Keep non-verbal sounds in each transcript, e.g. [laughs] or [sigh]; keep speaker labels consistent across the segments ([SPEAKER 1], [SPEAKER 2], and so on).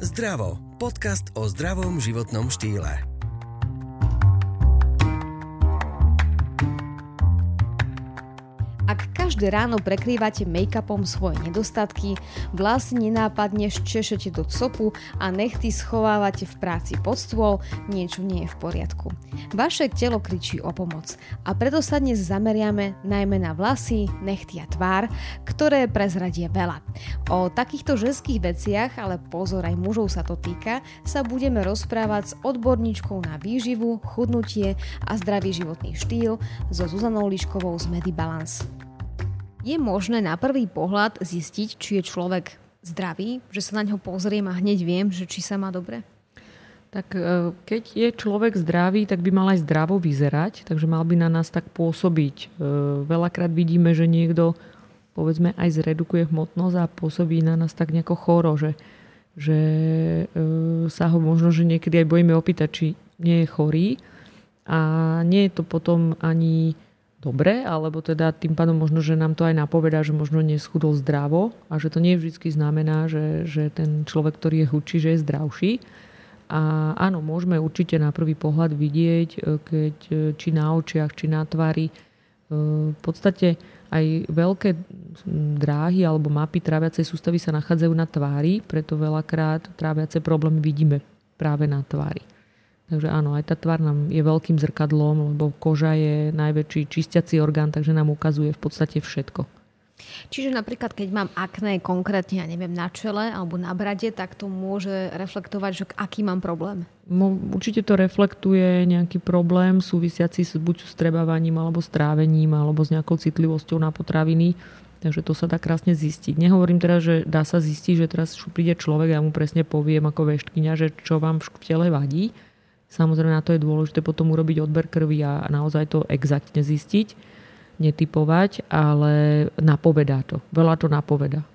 [SPEAKER 1] Zdravo. Podcast o zdravom životnom štýle.
[SPEAKER 2] Každé ráno prekrývate make-upom svoje nedostatky, vlasy nenápadne ščešete do copu a nechty schovávate v práci pod stôl, niečo nie je v poriadku. Vaše telo kričí o pomoc a preto sa dnes zameriame najmä na vlasy, nechty a tvár, ktoré prezradie veľa. O takýchto ženských veciach, ale pozor aj mužov sa to týka, sa budeme rozprávať s odborníčkou na výživu, chudnutie a zdravý životný štýl so Zuzanou Liškovou z Medibalance. Je možné na prvý pohľad zistiť, či je človek zdravý, že sa na ňo pozriem a hneď viem, že či sa má dobre?
[SPEAKER 3] Tak e, keď je človek zdravý, tak by mal aj zdravo vyzerať, takže mal by na nás tak pôsobiť. E, veľakrát vidíme, že niekto povedzme aj zredukuje hmotnosť a pôsobí na nás tak nejako choro, že, že e, sa ho možno, že niekedy aj bojíme opýtať, či nie je chorý. A nie je to potom ani dobre, alebo teda tým pádom možno, že nám to aj napovedá, že možno neschudol zdravo a že to nie vždy znamená, že, že ten človek, ktorý je chudší, že je zdravší. A áno, môžeme určite na prvý pohľad vidieť, e, keď e, či na očiach, či na tvári e, v podstate aj veľké dráhy alebo mapy tráviacej sústavy sa nachádzajú na tvári, preto veľakrát tráviace problémy vidíme práve na tvári. Takže áno, aj tá tvár nám je veľkým zrkadlom, lebo koža je najväčší čistiaci orgán, takže nám ukazuje v podstate všetko.
[SPEAKER 2] Čiže napríklad, keď mám akné konkrétne, ja neviem, na čele alebo na brade, tak to môže reflektovať, že aký mám problém?
[SPEAKER 3] No, určite to reflektuje nejaký problém súvisiaci s buď s trebávaním alebo strávením alebo s nejakou citlivosťou na potraviny. Takže to sa dá krásne zistiť. Nehovorím teraz, že dá sa zistiť, že teraz príde človek a ja mu presne poviem ako veškyňa, že čo vám v tele vadí Samozrejme na to je dôležité potom urobiť odber krvi a naozaj to exaktne zistiť, netypovať, ale napovedá to. Veľa to napovedá.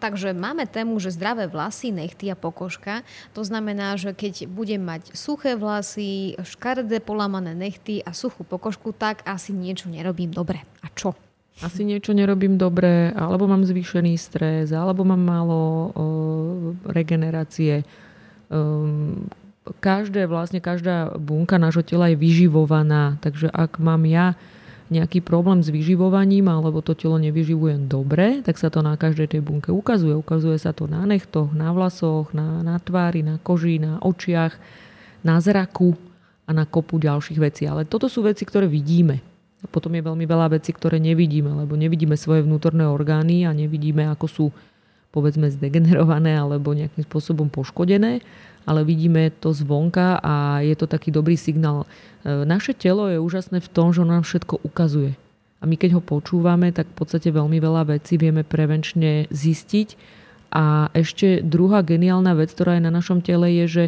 [SPEAKER 2] Takže máme tému, že zdravé vlasy, nechty a pokožka. To znamená, že keď budem mať suché vlasy, škaredé polamané nechty a suchú pokožku, tak asi niečo nerobím dobre. A čo?
[SPEAKER 3] Asi niečo nerobím dobre, alebo mám zvýšený stres, alebo mám málo o, regenerácie. Um, každé, vlastne každá bunka nášho tela je vyživovaná, takže ak mám ja nejaký problém s vyživovaním alebo to telo nevyživujem dobre, tak sa to na každej tej bunke ukazuje. Ukazuje sa to na nechtoch, na vlasoch, na, na tvári, na koži, na očiach, na zraku a na kopu ďalších vecí. Ale toto sú veci, ktoré vidíme. A potom je veľmi veľa vecí, ktoré nevidíme, lebo nevidíme svoje vnútorné orgány a nevidíme, ako sú povedzme zdegenerované alebo nejakým spôsobom poškodené ale vidíme to zvonka a je to taký dobrý signál. E, naše telo je úžasné v tom, že ono nám všetko ukazuje. A my keď ho počúvame, tak v podstate veľmi veľa vecí vieme prevenčne zistiť. A ešte druhá geniálna vec, ktorá je na našom tele, je, že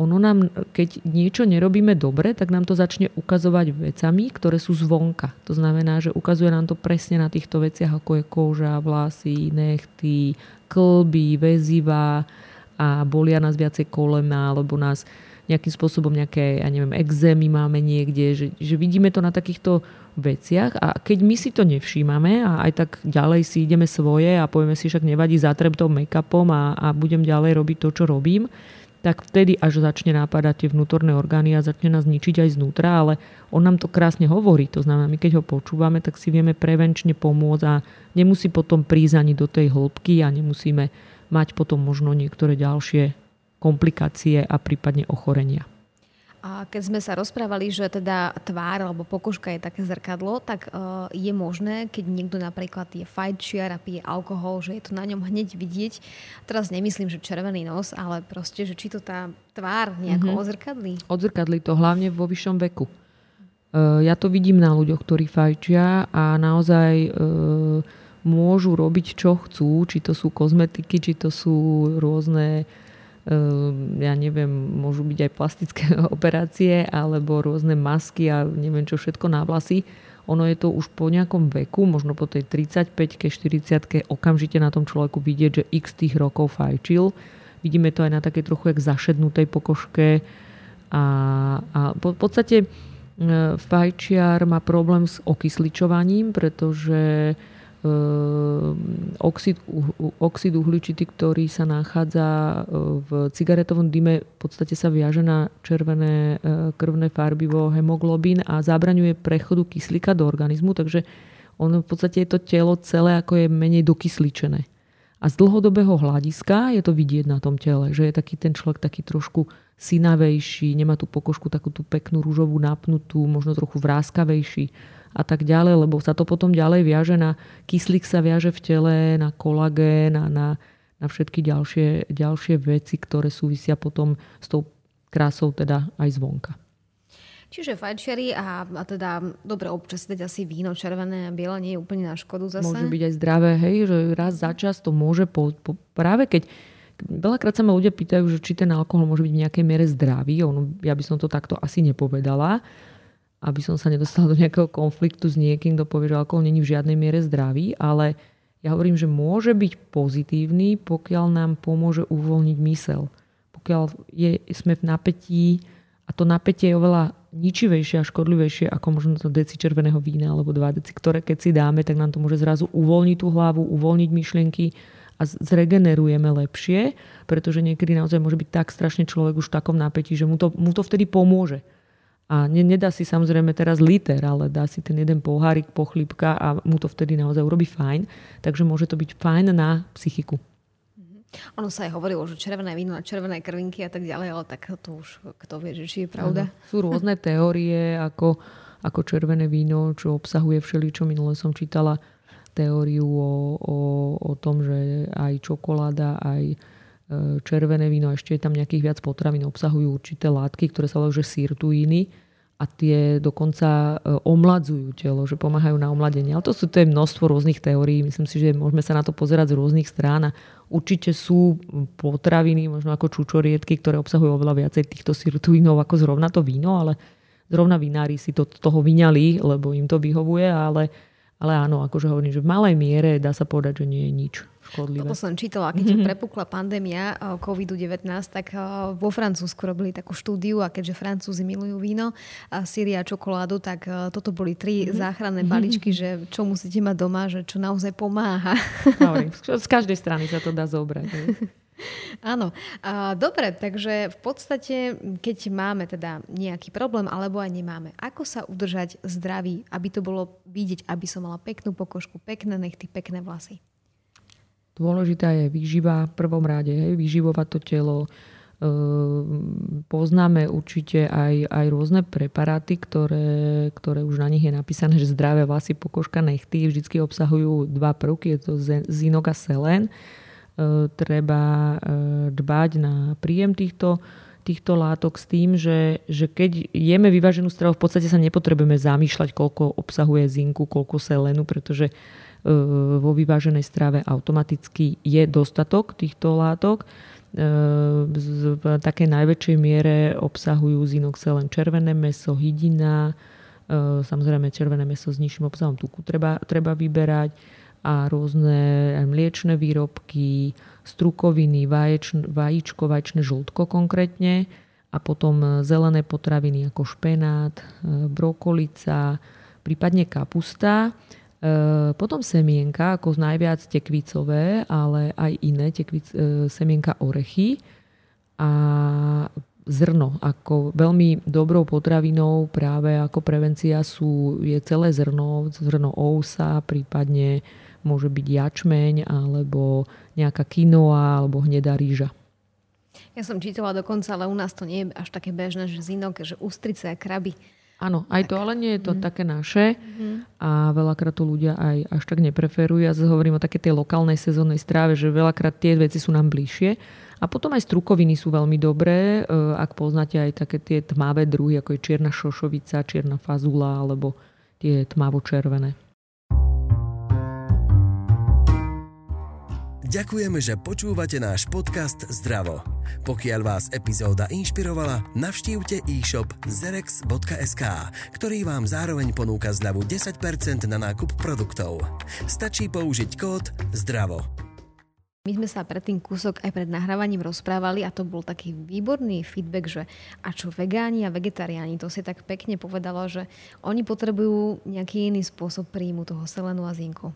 [SPEAKER 3] ono nám, keď niečo nerobíme dobre, tak nám to začne ukazovať vecami, ktoré sú zvonka. To znamená, že ukazuje nám to presne na týchto veciach, ako je koža, vlasy, nechty, klby, väziva, a bolia nás viacej kolena alebo nás nejakým spôsobom nejaké, ja neviem, exémy máme niekde, že, že vidíme to na takýchto veciach a keď my si to nevšímame a aj tak ďalej si ideme svoje a povieme si však nevadí, zatrem tou make-upom a, a budem ďalej robiť to, čo robím, tak vtedy až začne nápadať tie vnútorné orgány a začne nás ničiť aj znútra, ale on nám to krásne hovorí. To znamená, my keď ho počúvame, tak si vieme prevenčne pomôcť a nemusí potom prísť ani do tej hĺbky a nemusíme mať potom možno niektoré ďalšie komplikácie a prípadne ochorenia.
[SPEAKER 2] A keď sme sa rozprávali, že teda tvár alebo pokožka je také zrkadlo, tak uh, je možné, keď niekto napríklad je fajčiar a pije alkohol, že je to na ňom hneď vidieť. Teraz nemyslím, že červený nos, ale proste, že či to tá tvár nejako mm-hmm. odzrkadlí.
[SPEAKER 3] Odzrkadlí to hlavne vo vyššom veku. Uh, ja to vidím na ľuďoch, ktorí fajčia a naozaj uh, môžu robiť, čo chcú, či to sú kozmetiky, či to sú rôzne ja neviem, môžu byť aj plastické [laughs] operácie alebo rôzne masky a neviem čo všetko na vlasy. Ono je to už po nejakom veku, možno po tej 35-ke, 40 okamžite na tom človeku vidieť, že x tých rokov fajčil. Vidíme to aj na takej trochu jak zašednutej pokožke. A, a po, v podstate e, fajčiar má problém s okysličovaním, pretože oxid, oxid uhličitý, ktorý sa nachádza v cigaretovom dyme, v podstate sa viaže na červené krvné farbivo hemoglobín a zabraňuje prechodu kyslíka do organizmu, takže ono v podstate je to telo celé ako je menej dokysličené. A z dlhodobého hľadiska je to vidieť na tom tele, že je taký ten človek taký trošku synavejší, nemá tú pokožku takú tú peknú rúžovú napnutú, možno trochu vráskavejší a tak ďalej, lebo sa to potom ďalej viaže na kyslík sa viaže v tele, na kolagén a na, na všetky ďalšie, ďalšie veci, ktoré súvisia potom s tou krásou teda aj zvonka.
[SPEAKER 2] Čiže fajčiari a, a teda dobre občas dať asi víno červené a biele nie je úplne na škodu zase.
[SPEAKER 3] Môže byť aj zdravé, hej, že raz za čas to môže po, po, práve keď veľakrát sa ma ľudia pýtajú, že či ten alkohol môže byť v nejakej miere zdravý. Ono, ja by som to takto asi nepovedala, aby som sa nedostala do nejakého konfliktu s niekým, kto povie, že alkohol není v žiadnej miere zdravý, ale ja hovorím, že môže byť pozitívny, pokiaľ nám pomôže uvoľniť mysel. Pokiaľ je, sme v napätí a to napätie je oveľa ničivejšie a škodlivejšie ako možno to deci červeného vína alebo dva deci, ktoré keď si dáme, tak nám to môže zrazu uvoľniť tú hlavu, uvoľniť myšlienky a zregenerujeme lepšie, pretože niekedy naozaj môže byť tak strašne človek už v takom napätí, že mu to, mu to vtedy pomôže. A ne, nedá si samozrejme teraz liter, ale dá si ten jeden pohárik, pochlípka a mu to vtedy naozaj urobí fajn. Takže môže to byť fajn na psychiku.
[SPEAKER 2] Ono sa aj hovorilo, že červené víno a červené krvinky a tak ďalej, ale tak to už kto vie, že či je pravda. Ano.
[SPEAKER 3] Sú rôzne teórie, ako, ako červené víno, čo obsahuje všeličo. Minule som čítala teóriu o, o, o tom, že aj čokoláda, aj červené víno, ešte je tam nejakých viac potravín, obsahujú určité látky, ktoré sa volajú, že sirtuíny a tie dokonca e, omladzujú telo, že pomáhajú na omladenie. Ale to sú to je množstvo rôznych teórií. Myslím si, že môžeme sa na to pozerať z rôznych strán a určite sú potraviny, možno ako čučoriedky, ktoré obsahujú oveľa viacej týchto sirtuínov ako zrovna to víno, ale zrovna vinári si to toho vyňali, lebo im to vyhovuje, ale, ale áno, akože hovorím, že v malej miere dá sa povedať, že nie je nič škodlivé.
[SPEAKER 2] Toto som čítala, keď mm-hmm. prepukla pandémia eh, COVID-19, tak eh, vo Francúzsku robili takú štúdiu a keďže Francúzi milujú víno, a síria a čokoládu, tak eh, toto boli tri mm-hmm. záchranné baličky, že čo musíte mať doma, že čo naozaj pomáha.
[SPEAKER 3] z každej strany sa to dá zobrať. [laughs]
[SPEAKER 2] Áno. Dobre, takže v podstate, keď máme teda nejaký problém, alebo aj nemáme, ako sa udržať zdravý, aby to bolo vidieť, aby som mala peknú pokožku, pekné nechty, pekné vlasy?
[SPEAKER 3] Dôležitá je výživa v prvom rade, hej, vyživovať to telo. Ehm, poznáme určite aj, aj rôzne preparáty, ktoré, ktoré už na nich je napísané, že zdravé vlasy, pokožka, nechty vždy obsahujú dva prvky, je to zinok a selen. Ehm, treba ehm, dbať na príjem týchto týchto látok s tým, že, že keď jeme vyváženú stravu, v podstate sa nepotrebujeme zamýšľať, koľko obsahuje zinku, koľko selenu, pretože vo vyváženej strave automaticky je dostatok týchto látok. V takej najväčšej miere obsahujú zinoxe len červené meso, hydina, samozrejme červené meso s nižším obsahom tuku treba, treba vyberať a rôzne mliečne výrobky, strukoviny, vaječ, vajíčko, vaječné žltko konkrétne a potom zelené potraviny ako špenát, brokolica, prípadne kapusta. E, potom semienka ako najviac tekvicové, ale aj iné tekvic, e, semienka orechy a zrno. Ako veľmi dobrou potravinou práve ako prevencia sú, je celé zrno, zrno ousa, prípadne môže byť jačmeň alebo nejaká kinoa alebo hnedá rýža.
[SPEAKER 2] Ja som čítala dokonca, ale u nás to nie je až také bežné, že zinok, že ústrice a kraby
[SPEAKER 3] Áno, aj to, ale nie je to mm. také naše mm. a veľakrát to ľudia aj až tak nepreferujú. Ja hovorím o také tej lokálnej sezónnej stráve, že veľakrát tie veci sú nám bližšie. A potom aj strukoviny sú veľmi dobré, e, ak poznáte aj také tie tmavé druhy, ako je čierna šošovica, čierna fazula alebo tie tmavo-červené.
[SPEAKER 1] Ďakujeme, že počúvate náš podcast Zdravo. Pokiaľ vás epizóda inšpirovala, navštívte e-shop zerex.sk, ktorý vám zároveň ponúka zľavu 10% na nákup produktov. Stačí použiť kód ZDRAVO.
[SPEAKER 2] My sme sa pred tým kúsok aj pred nahrávaním rozprávali a to bol taký výborný feedback, že a čo vegáni a vegetariáni, to si tak pekne povedalo, že oni potrebujú nejaký iný spôsob príjmu toho selenu a zinku.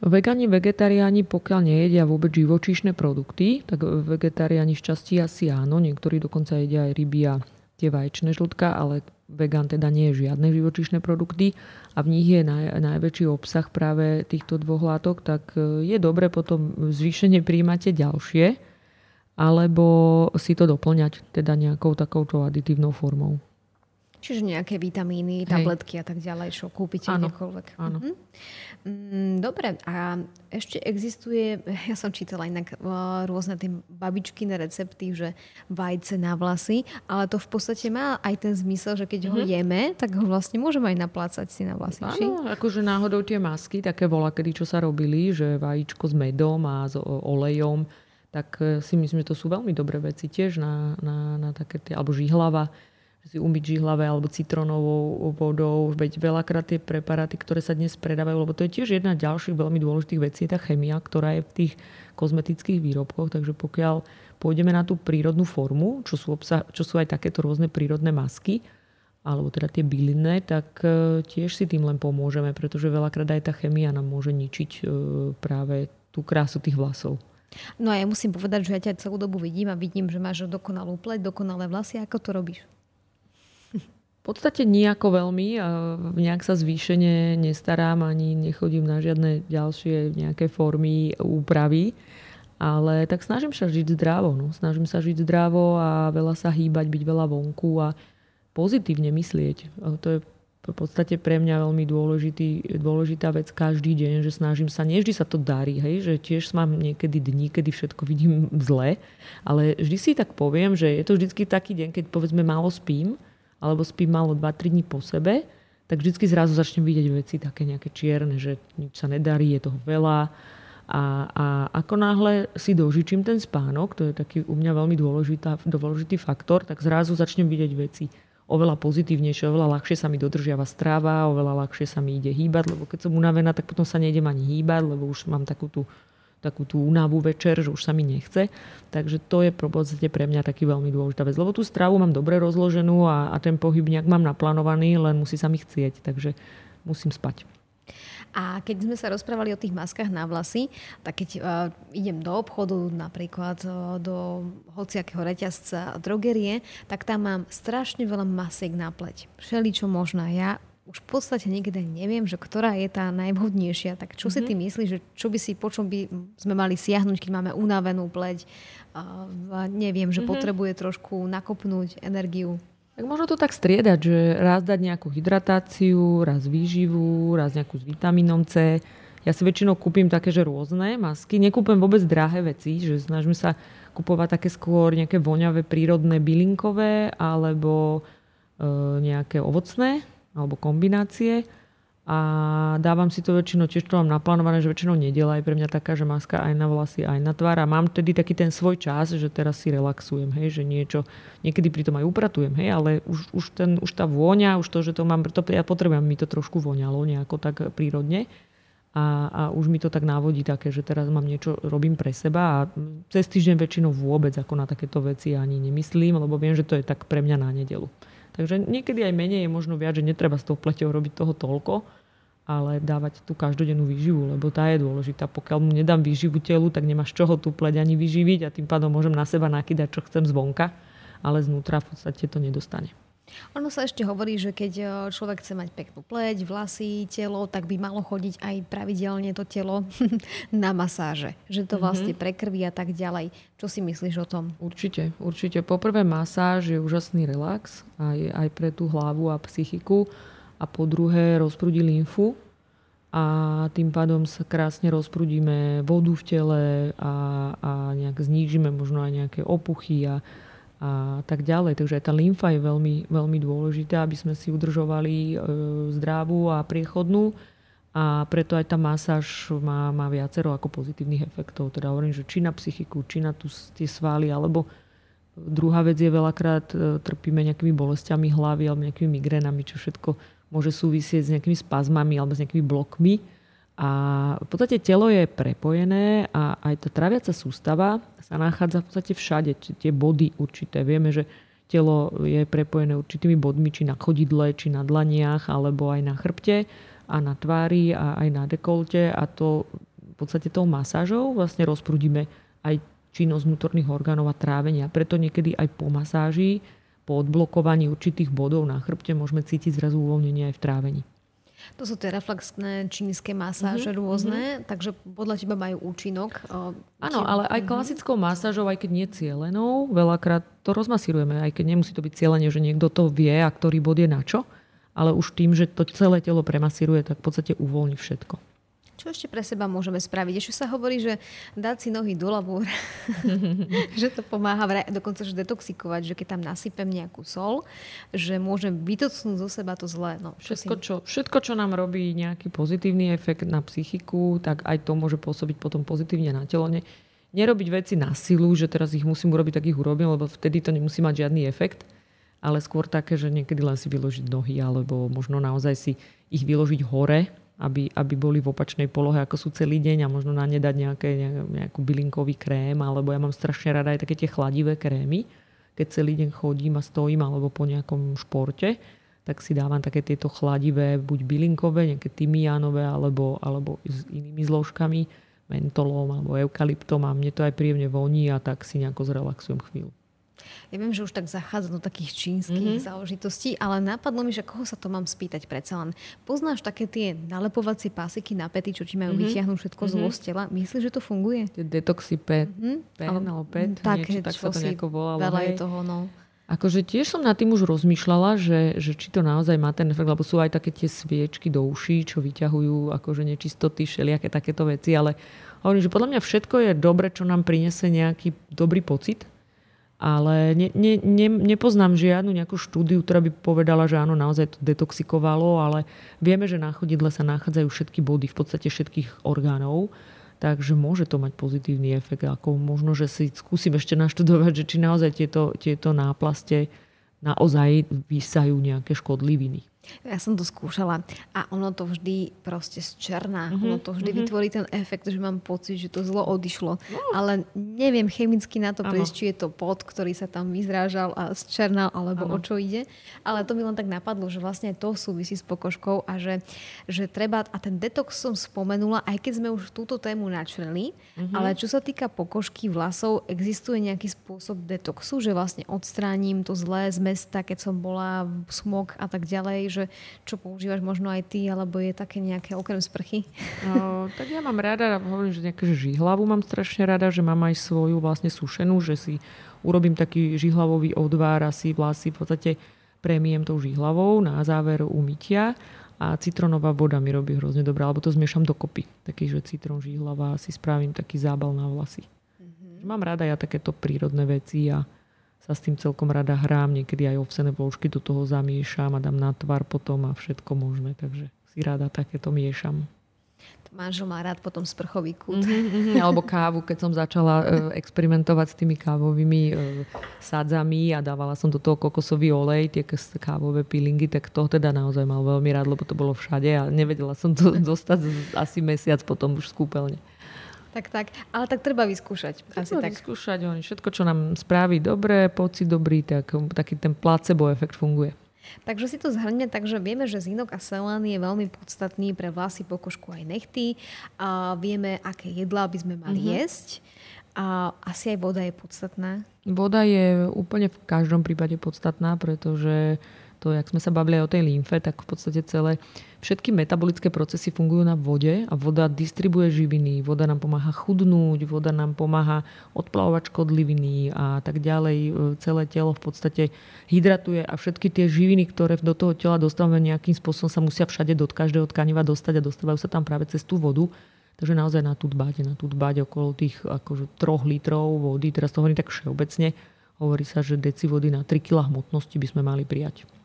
[SPEAKER 3] Vegani, vegetariáni, pokiaľ nejedia vôbec živočíšne produkty, tak vegetariáni v časti asi áno, niektorí dokonca jedia aj ryby a tie vaječné žltka, ale vegan teda nie je žiadne živočíšne produkty a v nich je naj, najväčší obsah práve týchto dvoch látok, tak e, je dobre potom zvýšenie príjmate ďalšie, alebo si to doplňať teda nejakou takouto aditívnou formou.
[SPEAKER 2] Čiže nejaké vitamíny, tabletky Hej. a tak ďalej, čo kúpite áno, kdekoľvek.
[SPEAKER 3] Áno.
[SPEAKER 2] Mhm. Dobre, a ešte existuje, [laughs] ja som čítala inak rôzne tie babičkine recepty, že vajce na vlasy, ale to v podstate má aj ten zmysel, že keď mm-hmm. ho mhm. jeme, tak ho vlastne môžeme aj naplácať si na vlasy.
[SPEAKER 3] Áno, akože náhodou tie masky, také vola, kedy čo sa robili, že vajíčko s medom a s olejom, tak e, si myslím, že to sú veľmi dobré veci tiež na, na, na také tie, alebo žihlava, si umyť žihlave alebo citronovou vodou. Veď veľakrát tie preparáty, ktoré sa dnes predávajú, lebo to je tiež jedna z ďalších veľmi dôležitých vecí, tá chemia, ktorá je v tých kozmetických výrobkoch. Takže pokiaľ pôjdeme na tú prírodnú formu, čo sú, obsah, čo sú aj takéto rôzne prírodné masky, alebo teda tie bylinné, tak e, tiež si tým len pomôžeme, pretože veľakrát aj tá chemia nám môže ničiť e, práve tú krásu tých vlasov.
[SPEAKER 2] No a ja musím povedať, že ja ťa celú dobu vidím a vidím, že máš dokonalú pleť, dokonalé vlasy. Ako to robíš?
[SPEAKER 3] V podstate nejako veľmi. A nejak sa zvýšene nestarám ani nechodím na žiadne ďalšie nejaké formy úpravy. Ale tak snažím sa žiť zdravo. No. Snažím sa žiť zdravo a veľa sa hýbať, byť veľa vonku a pozitívne myslieť. To je v podstate pre mňa veľmi dôležitý, dôležitá vec každý deň, že snažím sa, nie vždy sa to darí, hej, že tiež mám niekedy dní, kedy všetko vidím zle, ale vždy si tak poviem, že je to vždy taký deň, keď povedzme málo spím, alebo spím malo 2-3 dní po sebe, tak vždy zrazu začnem vidieť veci také nejaké čierne, že nič sa nedarí, je toho veľa. A, a ako náhle si dožičím ten spánok, to je taký u mňa veľmi dôležitá, dôležitý faktor, tak zrazu začnem vidieť veci oveľa pozitívnejšie, oveľa ľahšie sa mi dodržiava stráva, oveľa ľahšie sa mi ide hýbať, lebo keď som unavená, tak potom sa nejdem ani hýbať, lebo už mám takú tú takú tú únavu večer, že už sa mi nechce. Takže to je podstate pre mňa taký veľmi dôležitá vec. Lebo tú stravu mám dobre rozloženú a, a ten pohyb nejak mám naplánovaný, len musí sa mi chcieť. Takže musím spať.
[SPEAKER 2] A keď sme sa rozprávali o tých maskách na vlasy, tak keď uh, idem do obchodu, napríklad uh, do hociakého reťazca drogerie, tak tam mám strašne veľa masiek na pleť. Všeli čo možná. Ja už v podstate nikdy neviem, že ktorá je tá najvhodnejšia. Tak čo mm-hmm. si ty mhm. myslíš, že čo by si, po čom by sme mali siahnuť, keď máme unavenú pleť a neviem, že mm-hmm. potrebuje trošku nakopnúť energiu?
[SPEAKER 3] Tak možno to tak striedať, že raz dať nejakú hydratáciu, raz výživu, raz nejakú s vitamínom C. Ja si väčšinou kúpim také, že rôzne masky. Nekúpim vôbec drahé veci, že snažím sa kupovať také skôr nejaké voňavé, prírodné, bylinkové alebo e, nejaké ovocné alebo kombinácie. A dávam si to väčšinou, tiež to mám naplánované, že väčšinou nedela je pre mňa taká, že maska aj na vlasy, aj na tvár. A mám tedy taký ten svoj čas, že teraz si relaxujem, hej, že niečo, niekedy pri tom aj upratujem, hej, ale už, už, ten, už tá vôňa, už to, že to mám, to, ja potrebujem, mi to trošku voňalo nejako tak prírodne. A, a už mi to tak návodí také, že teraz mám niečo, robím pre seba a cez týždeň väčšinou vôbec ako na takéto veci ani nemyslím, lebo viem, že to je tak pre mňa na nedelu. Takže niekedy aj menej je možno viac, že netreba s tou pleťou robiť toho toľko, ale dávať tú každodennú výživu, lebo tá je dôležitá. Pokiaľ mu nedám výživu telu, tak nemáš čoho tú pleť ani vyživiť a tým pádom môžem na seba nakýdať, čo chcem zvonka, ale znútra v podstate to nedostane.
[SPEAKER 2] Ono sa ešte hovorí, že keď e, človek chce mať peknú pleť, vlasy, telo, tak by malo chodiť aj pravidelne to telo [laughs] na masáže. Že to mhm. vlastne prekrví a tak ďalej. Čo si myslíš o tom?
[SPEAKER 3] Určite, určite. Poprvé masáž je úžasný relax aj, aj pre tú hlavu a psychiku. A po druhé rozprúdi lymfu a tým pádom sa krásne rozprudíme vodu v tele a, a nejak znížime možno aj nejaké opuchy a, a tak ďalej. Takže aj tá lymfa je veľmi, veľmi dôležitá, aby sme si udržovali e, zdravú a priechodnú a preto aj tá masáž má, má viacero ako pozitívnych efektov. Teda hovorím, že či na psychiku, či na tu, tie svaly, alebo druhá vec je veľakrát e, trpíme nejakými bolestiami hlavy alebo nejakými migrénami, čo všetko môže súvisieť s nejakými spazmami alebo s nejakými blokmi a v podstate telo je prepojené a aj tá traviaca sústava sa nachádza v podstate všade, tie body určité. Vieme, že telo je prepojené určitými bodmi, či na chodidle, či na dlaniach, alebo aj na chrbte a na tvári a aj na dekolte a to podstate tou masážou vlastne rozprúdime aj činnosť vnútorných orgánov a trávenia. Preto niekedy aj po masáži, po odblokovaní určitých bodov na chrbte môžeme cítiť zrazu uvoľnenie aj v trávení.
[SPEAKER 2] To sú tie reflexné čínske masáže mm-hmm. rôzne, mm-hmm. takže podľa teba majú účinok.
[SPEAKER 3] Áno, ale aj mhm. klasickou masážou, aj keď nie cielenou, veľakrát to rozmasírujeme, aj keď nemusí to byť cieľenie, že niekto to vie a ktorý bod je na čo, ale už tým, že to celé telo premasíruje, tak v podstate uvoľní všetko.
[SPEAKER 2] Čo ešte pre seba môžeme spraviť? Ešte sa hovorí, že dať si nohy do labúr, [laughs] že to pomáha dokonca že detoxikovať, že keď tam nasypem nejakú sol, že môžem vytocnúť zo seba to zlé. No,
[SPEAKER 3] čo všetko, čo, všetko, čo nám robí nejaký pozitívny efekt na psychiku, tak aj to môže pôsobiť potom pozitívne na telo. Ne, nerobiť veci na silu, že teraz ich musím urobiť, tak ich urobím, lebo vtedy to nemusí mať žiadny efekt ale skôr také, že niekedy len si vyložiť nohy alebo možno naozaj si ich vyložiť hore aby, aby boli v opačnej polohe, ako sú celý deň a možno na ne dať nejaké, nejakú bylinkový krém, alebo ja mám strašne rada aj také tie chladivé krémy, keď celý deň chodím a stojím alebo po nejakom športe, tak si dávam také tieto chladivé, buď bylinkové, nejaké tymiánové, alebo, alebo s inými zložkami, mentolom alebo eukalyptom a mne to aj príjemne voní a tak si nejako zrelaxujem chvíľu.
[SPEAKER 2] Ja viem, že už tak zachádza do takých čínskych mm-hmm. záležitostí, ale napadlo mi, že koho sa to mám spýtať predsa len. Poznáš také tie nalepovacie pásiky na pety, čo ti majú mm-hmm. vytiahnuť všetko mm-hmm. z mhm. tela? Myslíš, že to funguje?
[SPEAKER 3] Detoxy pet, mm-hmm. pen alebo pet,
[SPEAKER 2] tak,
[SPEAKER 3] niečo, tak sa to nejako volalo.
[SPEAKER 2] Veľa je toho, no.
[SPEAKER 3] Akože tiež som nad tým už rozmýšľala, že, že či to naozaj má ten efekt, lebo sú aj také tie sviečky do uší, čo vyťahujú akože nečistoty, všelijaké takéto veci, ale hovorím, že podľa mňa všetko je dobre, čo nám prinesie nejaký dobrý pocit ale ne, ne, ne, nepoznám žiadnu nejakú štúdiu, ktorá by povedala, že áno, naozaj to detoxikovalo, ale vieme, že na chodidle sa nachádzajú všetky body, v podstate všetkých orgánov, takže môže to mať pozitívny efekt. Ako možno, že si skúsim ešte naštudovať, že či naozaj tieto, tieto náplaste naozaj vysajú nejaké škodliviny.
[SPEAKER 2] Ja som to skúšala a ono to vždy proste černá. Mm-hmm. Ono to vždy mm-hmm. vytvorí ten efekt, že mám pocit, že to zlo odišlo. Mm. Ale neviem chemicky na to prísť, či je to pot, ktorý sa tam vyzrážal a zčernal, alebo ano. o čo ide. Ale to mi len tak napadlo, že vlastne to súvisí s pokožkou a že, že treba, a ten detox som spomenula, aj keď sme už túto tému načreli, mm-hmm. ale čo sa týka pokožky vlasov, existuje nejaký spôsob detoxu, že vlastne odstránim to zlé z mesta, keď som bola smog a tak ďalej, že čo používaš možno aj ty, alebo je také nejaké okrem sprchy? [laughs]
[SPEAKER 3] No, tak ja mám rada, hovorím, že nejaké žihlavu mám strašne rada, že mám aj svoju vlastne sušenú, že si urobím taký žihlavový odvár a si vlasy v podstate premiem tou žihlavou na záver umytia a citronová voda mi robí hrozne dobré, alebo to zmiešam dokopy. Taký, že citrón, žihlava si spravím taký zábal na vlasy. Mm-hmm. Mám rada ja takéto prírodné veci a sa s tým celkom rada hrám, niekedy aj ovsené vložky do toho zamiešam a dám na tvar potom a všetko možné, takže si rada takéto miešam.
[SPEAKER 2] Manžel má rád potom sprchový kút.
[SPEAKER 3] Mm-hmm, alebo kávu, keď som začala e, experimentovať s tými kávovými e, sádzami a dávala som do toho kokosový olej, tie kávové peelingy, tak to teda naozaj mal veľmi rád, lebo to bolo všade a nevedela som to [laughs] dostať asi mesiac potom už z kúpeľne.
[SPEAKER 2] Tak, tak. Ale tak treba vyskúšať.
[SPEAKER 3] Asi treba tak. vyskúšať. Oni, všetko, čo nám spraví dobre, pocit dobrý, tak taký ten placebo efekt funguje.
[SPEAKER 2] Takže si to zhrňme, takže vieme, že zinok a selán je veľmi podstatný pre vlasy, pokožku aj nechty. A vieme, aké jedlá by sme mali mm-hmm. jesť. A asi aj voda je podstatná.
[SPEAKER 3] Voda je úplne v každom prípade podstatná, pretože to, jak sme sa bavili o tej lymfe, tak v podstate celé všetky metabolické procesy fungujú na vode a voda distribuje živiny, voda nám pomáha chudnúť, voda nám pomáha odplavovať škodliviny a tak ďalej. E, celé telo v podstate hydratuje a všetky tie živiny, ktoré do toho tela dostávame nejakým spôsobom sa musia všade do každého tkaniva dostať a dostávajú sa tam práve cez tú vodu. Takže naozaj na tú dbať, na tú dbať okolo tých akože troch litrov vody. Teraz to hovorím tak všeobecne. Hovorí sa, že deci vody na 3 kg hmotnosti by sme mali prijať.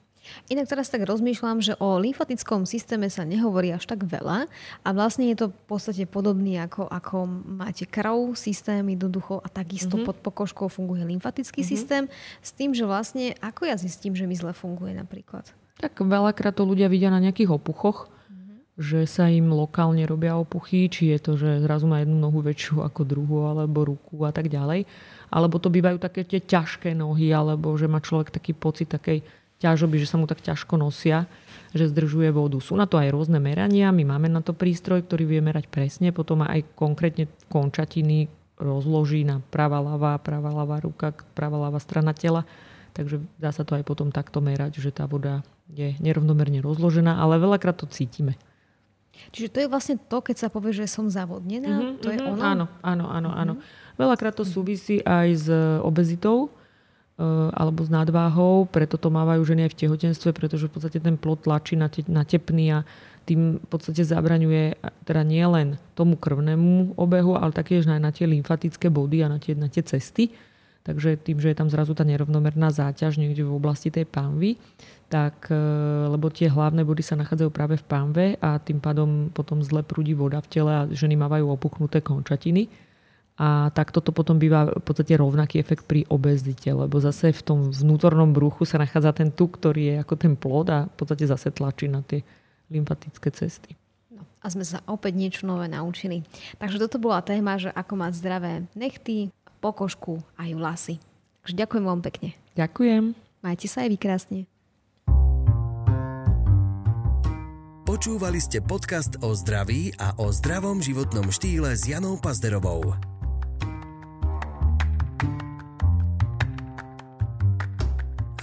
[SPEAKER 2] Inak teraz tak rozmýšľam, že o lymfatickom systéme sa nehovorí až tak veľa a vlastne je to v podstate podobný ako, ako máte krv, systém jednoducho a takisto mm-hmm. pod pokožkou funguje lymfatický mm-hmm. systém s tým, že vlastne ako ja zistím, že mi zle funguje napríklad?
[SPEAKER 3] Tak veľakrát to ľudia vidia na nejakých opuchoch, mm-hmm. že sa im lokálne robia opuchy, či je to, že zrazu má jednu nohu väčšiu ako druhú alebo ruku a tak ďalej. Alebo to bývajú také tie ťažké nohy, alebo že má človek taký pocit takej ťažoby, že sa mu tak ťažko nosia, že zdržuje vodu. Sú na to aj rôzne merania, my máme na to prístroj, ktorý vie merať presne, potom aj konkrétne končatiny rozloží na pravá ľavá, pravá ľavá ruka, pravá ľavá strana tela. Takže dá sa to aj potom takto merať, že tá voda je nerovnomerne rozložená, ale veľakrát to cítime.
[SPEAKER 2] Čiže to je vlastne to, keď sa povie, že som zavodnená? Mm-hmm, to je mhm. ono?
[SPEAKER 3] Áno, áno, áno, áno. Mm-hmm. Veľakrát to súvisí aj s obezitou, alebo s nadváhou, preto to mávajú ženy aj v tehotenstve, pretože v podstate ten plod tlačí na, te, na tepný a tým v podstate zabraňuje teda nielen tomu krvnému obehu, ale taktiež aj na tie lymfatické body a na tie, na tie cesty. Takže tým, že je tam zrazu tá nerovnomerná záťaž niekde v oblasti tej pánvy, tak, eh, lebo tie hlavné body sa nachádzajú práve v pánve a tým pádom potom zle prúdi voda v tele a ženy mávajú opuchnuté končatiny a tak toto potom býva v podstate rovnaký efekt pri obezite, lebo zase v tom vnútornom bruchu sa nachádza ten tuk, ktorý je ako ten plod a v podstate zase tlačí na tie lymfatické cesty.
[SPEAKER 2] No, a sme sa opäť niečo nové naučili. Takže toto bola téma, že ako mať zdravé nechty, pokožku aj vlasy. Takže ďakujem vám pekne.
[SPEAKER 3] Ďakujem.
[SPEAKER 2] Majte sa aj vy krásne.
[SPEAKER 1] Počúvali ste podcast o zdraví a o zdravom životnom štýle s Janou Pazderovou.